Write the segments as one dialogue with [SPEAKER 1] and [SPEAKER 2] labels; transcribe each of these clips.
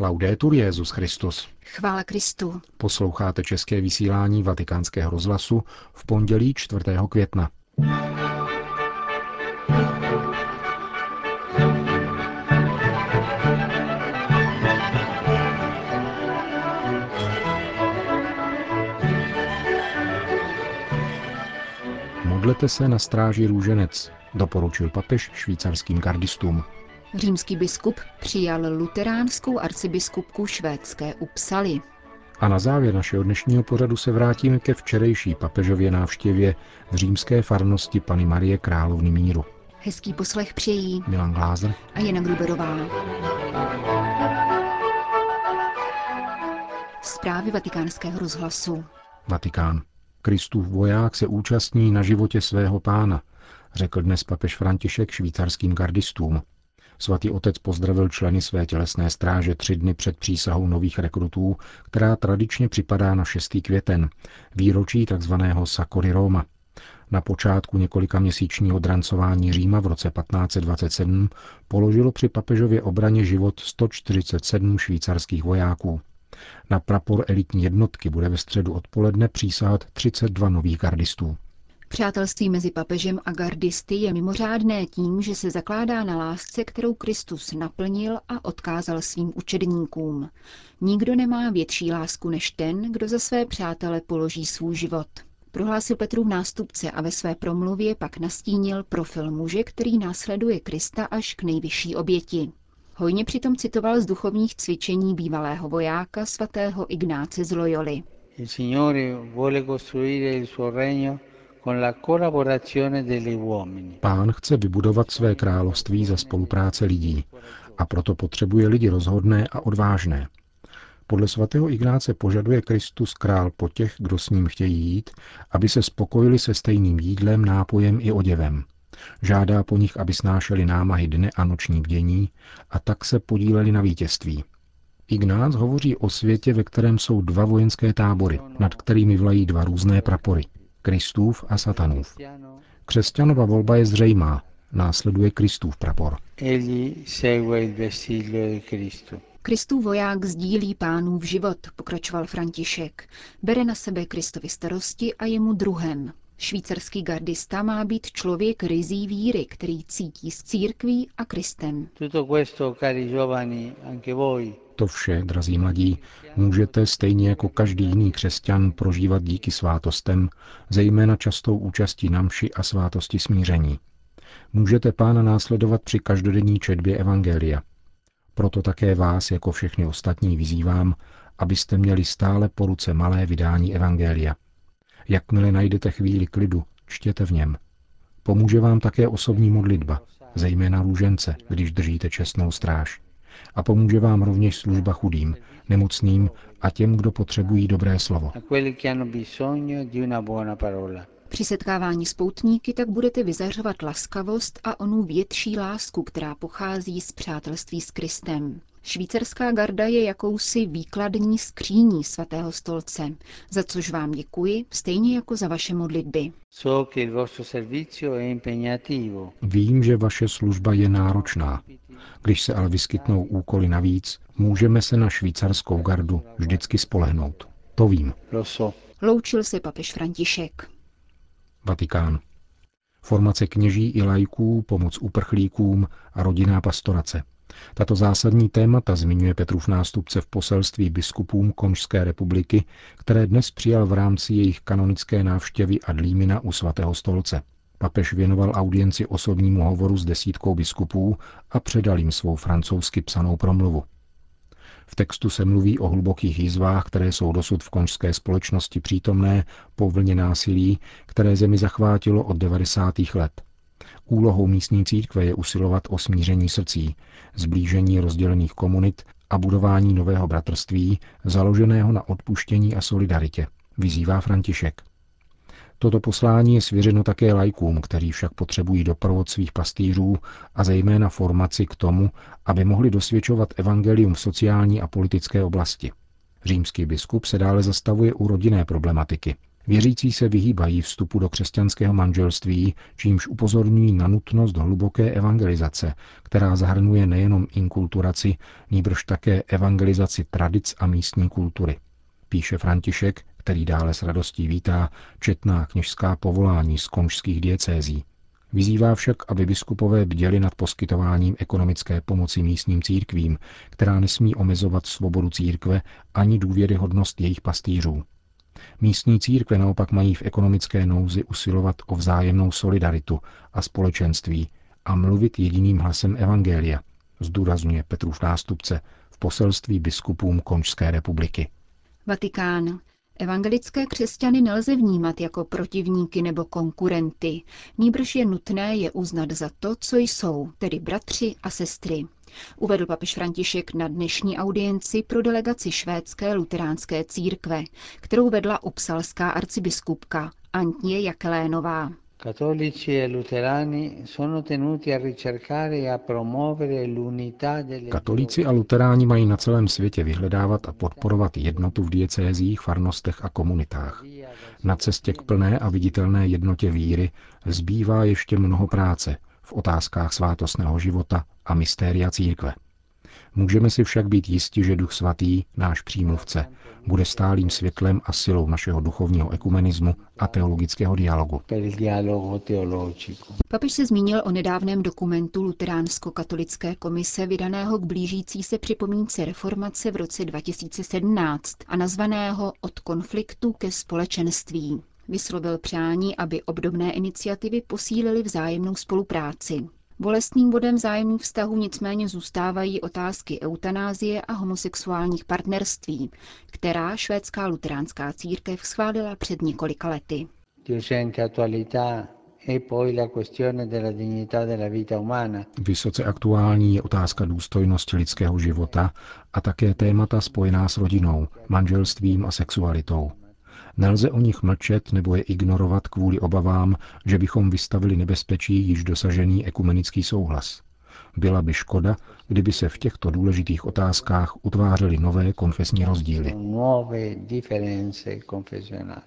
[SPEAKER 1] Laudetur Jezus Christus.
[SPEAKER 2] Chvála Kristu.
[SPEAKER 1] Posloucháte české vysílání Vatikánského rozhlasu v pondělí 4. května. Modlete se na stráži růženec, doporučil papež švýcarským gardistům.
[SPEAKER 2] Římský biskup přijal luteránskou arcibiskupku švédské Upsaly.
[SPEAKER 1] A na závěr našeho dnešního pořadu se vrátíme ke včerejší papežově návštěvě v římské farnosti Pany Marie Královny míru.
[SPEAKER 2] Hezký poslech přejí
[SPEAKER 1] Milan Glázer
[SPEAKER 2] a Jana Gruberová. Zprávy vatikánského rozhlasu.
[SPEAKER 1] Vatikán. Kristův voják se účastní na životě svého pána, řekl dnes papež František švýcarským gardistům. Svatý otec pozdravil členy své tělesné stráže tři dny před přísahou nových rekrutů, která tradičně připadá na 6. květen, výročí tzv. Sakory Roma. Na počátku několika měsíčního drancování Říma v roce 1527 položilo při papežově obraně život 147 švýcarských vojáků. Na prapor elitní jednotky bude ve středu odpoledne přísahat 32 nových gardistů.
[SPEAKER 2] Přátelství mezi papežem a gardisty je mimořádné tím, že se zakládá na lásce, kterou Kristus naplnil a odkázal svým učedníkům. Nikdo nemá větší lásku než ten, kdo za své přátele položí svůj život. Prohlásil Petrův nástupce a ve své promluvě pak nastínil profil muže, který následuje Krista až k nejvyšší oběti. Hojně přitom citoval z duchovních cvičení bývalého vojáka svatého Ignáce z Loyoli.
[SPEAKER 1] Pán chce vybudovat své království za spolupráce lidí a proto potřebuje lidi rozhodné a odvážné. Podle svatého Ignáce požaduje Kristus král po těch, kdo s ním chtějí jít, aby se spokojili se stejným jídlem, nápojem i oděvem. Žádá po nich, aby snášeli námahy dne a noční bdění a tak se podíleli na vítězství. Ignác hovoří o světě, ve kterém jsou dva vojenské tábory, nad kterými vlají dva různé prapory – Kristův a Satanův. Křesťanova volba je zřejmá. Následuje Kristův prapor.
[SPEAKER 2] Kristův voják sdílí pánův život, pokračoval František. Bere na sebe Kristovi starosti a je mu druhem. Švýcarský gardista má být člověk rizí víry, který cítí s církví a Kristem.
[SPEAKER 1] To vše, drazí mladí, můžete stejně jako každý jiný křesťan prožívat díky svátostem, zejména častou účastí na mši a svátosti smíření. Můžete pána následovat při každodenní četbě Evangelia. Proto také vás, jako všechny ostatní, vyzývám, abyste měli stále po ruce malé vydání Evangelia. Jakmile najdete chvíli klidu, čtěte v něm. Pomůže vám také osobní modlitba, zejména růžence, když držíte čestnou stráž a pomůže vám rovněž služba chudým, nemocným a těm, kdo potřebují dobré slovo.
[SPEAKER 2] Při setkávání s poutníky tak budete vyzařovat laskavost a onu větší lásku, která pochází z přátelství s Kristem. Švýcarská garda je jakousi výkladní skříní svatého stolce, za což vám děkuji, stejně jako za vaše modlitby.
[SPEAKER 1] Vím, že vaše služba je náročná. Když se ale vyskytnou úkoly navíc, můžeme se na švýcarskou gardu vždycky spolehnout. To vím.
[SPEAKER 2] Loučil se papež František.
[SPEAKER 1] Vatikán. Formace kněží i lajků, pomoc uprchlíkům a rodinná pastorace. Tato zásadní témata zmiňuje Petrův nástupce v poselství biskupům Konžské republiky, které dnes přijal v rámci jejich kanonické návštěvy Adlímina u svatého stolce. Papež věnoval audienci osobnímu hovoru s desítkou biskupů a předal jim svou francouzsky psanou promluvu. V textu se mluví o hlubokých jizvách, které jsou dosud v konžské společnosti přítomné po vlně násilí, které zemi zachvátilo od 90. let. Úlohou místní církve je usilovat o smíření srdcí, zblížení rozdělených komunit a budování nového bratrství, založeného na odpuštění a solidaritě, vyzývá František. Toto poslání je svěřeno také lajkům, kteří však potřebují doprovod svých pastýřů a zejména formaci k tomu, aby mohli dosvědčovat evangelium v sociální a politické oblasti. Římský biskup se dále zastavuje u rodinné problematiky. Věřící se vyhýbají vstupu do křesťanského manželství, čímž upozorňují na nutnost hluboké evangelizace, která zahrnuje nejenom inkulturaci, níbrž také evangelizaci tradic a místní kultury. Píše František, který dále s radostí vítá četná kněžská povolání z konžských diecézí. Vyzývá však, aby biskupové bděli nad poskytováním ekonomické pomoci místním církvím, která nesmí omezovat svobodu církve ani důvěryhodnost jejich pastýřů. Místní církve naopak mají v ekonomické nouzi usilovat o vzájemnou solidaritu a společenství a mluvit jediným hlasem Evangelia, zdůrazňuje Petrův nástupce v poselství biskupům Končské republiky.
[SPEAKER 2] Vatikán. Evangelické křesťany nelze vnímat jako protivníky nebo konkurenty, níbrž je nutné je uznat za to, co jsou, tedy bratři a sestry. Uvedl papež František na dnešní audienci pro delegaci švédské luteránské církve, kterou vedla upsalská arcibiskupka Antje Jakelénová.
[SPEAKER 3] Cattolici e luterani sono tenuti a ricercare e a promuovere l'unità delle
[SPEAKER 1] Katolíci a luteráni mají na celém světě vyhledávat a podporovat jednotu v diecézích, farnostech a komunitách. Na cestě k plné a viditelné jednotě víry zbývá ještě mnoho práce v otázkách svátostného života a mystéria církve. Můžeme si však být jisti, že Duch Svatý, náš přímluvce, bude stálým světlem a silou našeho duchovního ekumenismu a teologického dialogu.
[SPEAKER 2] Papež se zmínil o nedávném dokumentu Luteránsko-katolické komise vydaného k blížící se připomínce reformace v roce 2017 a nazvaného Od konfliktu ke společenství. Vyslovil přání, aby obdobné iniciativy posílily vzájemnou spolupráci. Bolestným bodem zájemných vztahů nicméně zůstávají otázky eutanázie a homosexuálních partnerství, která švédská luteránská církev schválila před několika lety.
[SPEAKER 1] Vysoce aktuální je otázka důstojnosti lidského života a také témata spojená s rodinou, manželstvím a sexualitou. Nelze o nich mlčet nebo je ignorovat kvůli obavám, že bychom vystavili nebezpečí již dosažený ekumenický souhlas. Byla by škoda, kdyby se v těchto důležitých otázkách utvářely nové konfesní rozdíly.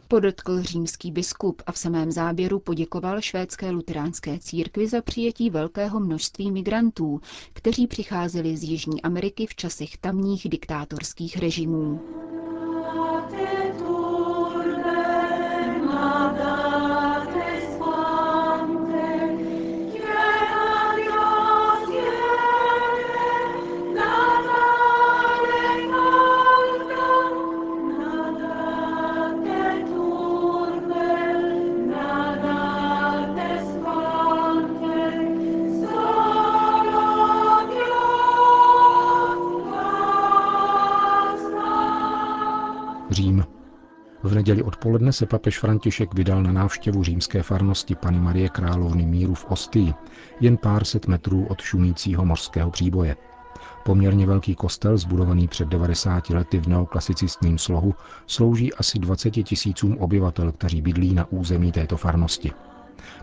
[SPEAKER 2] Podotkl římský biskup a v samém záběru poděkoval švédské luteránské církvi za přijetí velkého množství migrantů, kteří přicházeli z Jižní Ameriky v časech tamních diktátorských režimů.
[SPEAKER 1] Neděli odpoledne se papež František vydal na návštěvu římské farnosti Pany Marie Královny míru v Ostii, jen pár set metrů od šumícího mořského příboje. Poměrně velký kostel, zbudovaný před 90 lety v neoklasicistním slohu, slouží asi 20 tisícům obyvatel, kteří bydlí na území této farnosti.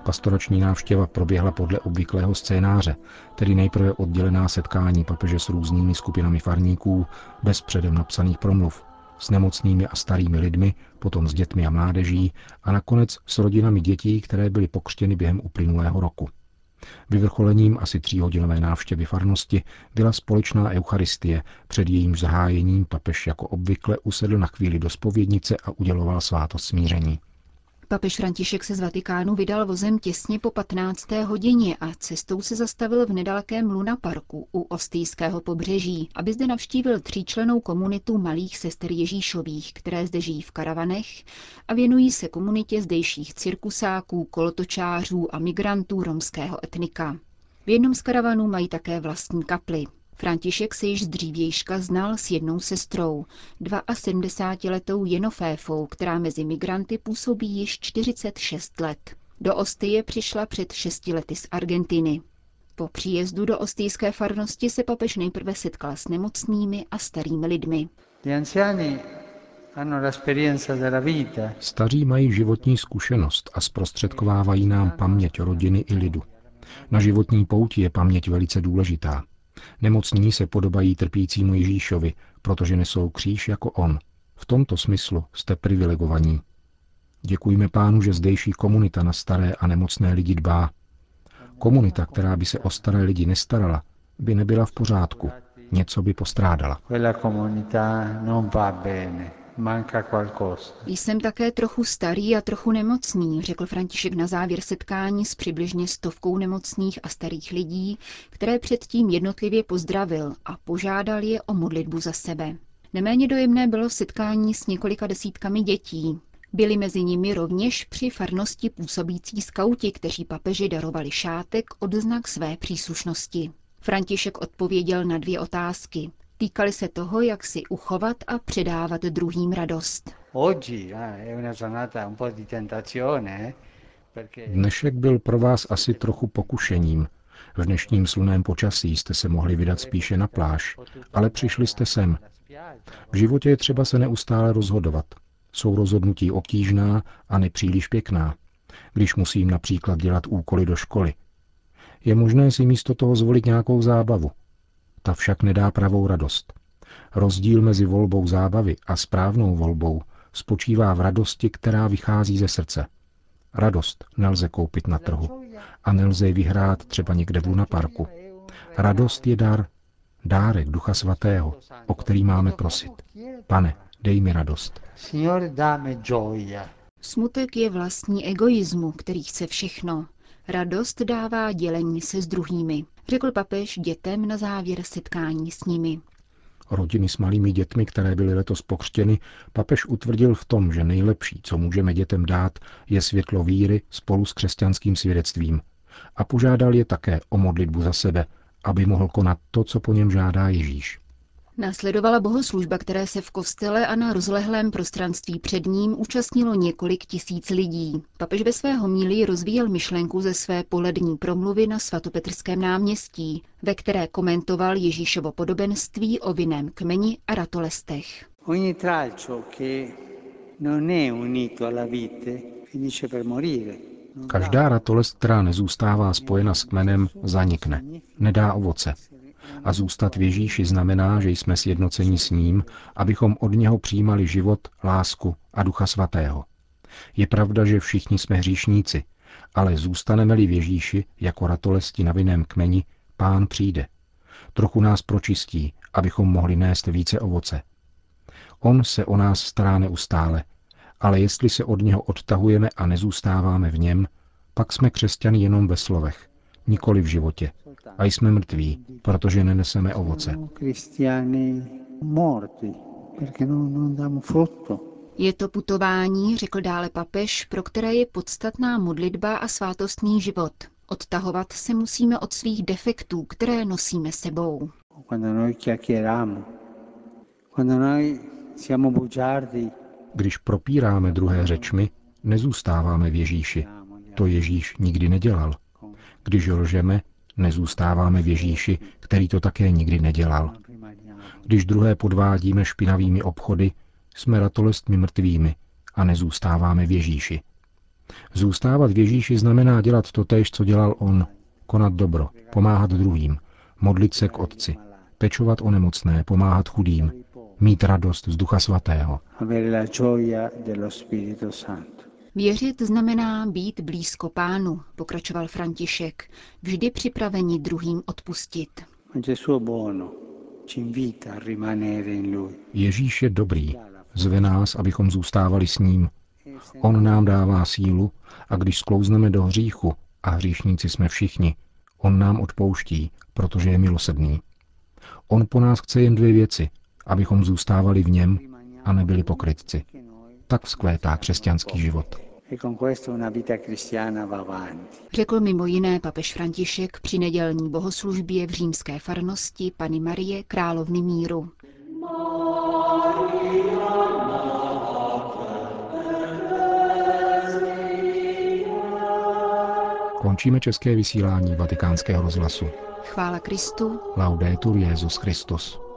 [SPEAKER 1] Pastorační návštěva proběhla podle obvyklého scénáře, tedy nejprve oddělená setkání papeže s různými skupinami farníků, bez předem napsaných promluv, s nemocnými a starými lidmi, potom s dětmi a mládeží a nakonec s rodinami dětí, které byly pokřtěny během uplynulého roku. Vyvrcholením asi tříhodinové návštěvy farnosti byla společná eucharistie, před jejím zahájením papež jako obvykle usedl na chvíli do spovědnice a uděloval svátost smíření.
[SPEAKER 2] Papež František se z Vatikánu vydal vozem těsně po 15. hodině a cestou se zastavil v nedalekém Luna Parku u Ostýského pobřeží, aby zde navštívil tříčlenou komunitu malých sester Ježíšových, které zde žijí v karavanech a věnují se komunitě zdejších cirkusáků, kolotočářů a migrantů romského etnika. V jednom z karavanů mají také vlastní kapli. František se již z dřívějška znal s jednou sestrou, 72-letou Jenoféfou, která mezi migranty působí již 46 let. Do Ostie přišla před šesti lety z Argentiny. Po příjezdu do ostijské farnosti se papež nejprve setkal s nemocnými a starými lidmi.
[SPEAKER 1] Staří mají životní zkušenost a zprostředkovávají nám paměť rodiny i lidu. Na životní pouti je paměť velice důležitá. Nemocní se podobají trpícímu Ježíšovi, protože nesou kříž jako on. V tomto smyslu jste privilegovaní. Děkujme pánu, že zdejší komunita na staré a nemocné lidi dbá. Komunita, která by se o staré lidi nestarala, by nebyla v pořádku. Něco by postrádala.
[SPEAKER 2] Jsem také trochu starý a trochu nemocný, řekl František na závěr setkání s přibližně stovkou nemocných a starých lidí, které předtím jednotlivě pozdravil a požádal je o modlitbu za sebe. Neméně dojemné bylo setkání s několika desítkami dětí. Byli mezi nimi rovněž při farnosti působící skauti, kteří papeži darovali šátek od znak své příslušnosti. František odpověděl na dvě otázky. Týkali se toho, jak si uchovat a předávat druhým radost.
[SPEAKER 1] Dnešek byl pro vás asi trochu pokušením. V dnešním sluném počasí jste se mohli vydat spíše na pláž, ale přišli jste sem. V životě je třeba se neustále rozhodovat. Jsou rozhodnutí obtížná a nepříliš pěkná. Když musím například dělat úkoly do školy. Je možné si místo toho zvolit nějakou zábavu. Ta však nedá pravou radost. Rozdíl mezi volbou zábavy a správnou volbou spočívá v radosti, která vychází ze srdce. Radost nelze koupit na trhu a nelze ji vyhrát třeba někde v lunaparku. Radost je dar, dárek Ducha Svatého, o který máme prosit. Pane, dej mi radost.
[SPEAKER 2] Smutek je vlastní egoismu, který chce všechno. Radost dává dělení se s druhými, řekl papež dětem na závěr setkání s nimi.
[SPEAKER 1] Rodiny s malými dětmi, které byly letos pokřtěny, papež utvrdil v tom, že nejlepší, co můžeme dětem dát, je světlo víry spolu s křesťanským svědectvím. A požádal je také o modlitbu za sebe, aby mohl konat to, co po něm žádá Ježíš.
[SPEAKER 2] Následovala bohoslužba, které se v kostele a na rozlehlém prostranství před ním účastnilo několik tisíc lidí. Papež ve své homílii rozvíjel myšlenku ze své polední promluvy na svatopetrském náměstí, ve které komentoval Ježíšovo podobenství o vinném kmeni a ratolestech. Ogni tralcio che non è unito alla vite
[SPEAKER 1] finisce per morire. Každá ratolest, která nezůstává spojena s kmenem, zanikne. Nedá ovoce. A zůstat v Ježíši znamená, že jsme sjednoceni s ním, abychom od něho přijímali život, lásku a ducha svatého. Je pravda, že všichni jsme hříšníci, ale zůstaneme-li v Ježíši jako ratolesti na vinném kmeni, pán přijde. Trochu nás pročistí, abychom mohli nést více ovoce. On se o nás stará neustále, ale jestli se od něho odtahujeme a nezůstáváme v něm, pak jsme křesťany jenom ve slovech, nikoli v životě. A jsme mrtví, protože neneseme ovoce.
[SPEAKER 2] Je to putování, řekl dále papež, pro které je podstatná modlitba a svátostný život. Odtahovat se musíme od svých defektů, které nosíme sebou.
[SPEAKER 1] Když propíráme druhé řečmi, nezůstáváme v Ježíši. To Ježíš nikdy nedělal. Když lžeme, nezůstáváme v Ježíši, který to také nikdy nedělal. Když druhé podvádíme špinavými obchody, jsme ratolestmi mrtvými a nezůstáváme v Ježíši. Zůstávat v Ježíši znamená dělat to též, co dělal on, konat dobro, pomáhat druhým, modlit se k Otci, pečovat o nemocné, pomáhat chudým, mít radost z Ducha Svatého.
[SPEAKER 2] Věřit znamená být blízko pánu, pokračoval František, vždy připraveni druhým odpustit.
[SPEAKER 1] Ježíš je dobrý, zve nás, abychom zůstávali s ním. On nám dává sílu a když sklouzneme do hříchu, a hříšníci jsme všichni, on nám odpouští, protože je milosedný. On po nás chce jen dvě věci, abychom zůstávali v něm a nebyli pokrytci. Tak vzkvétá křesťanský život. E
[SPEAKER 2] Řekl mimo jiné papež František při nedělní bohoslužbě v římské farnosti Pany Marie Královny míru.
[SPEAKER 1] Končíme české vysílání vatikánského rozhlasu.
[SPEAKER 2] Chvála Kristu.
[SPEAKER 1] Laudetur Jezus Christus.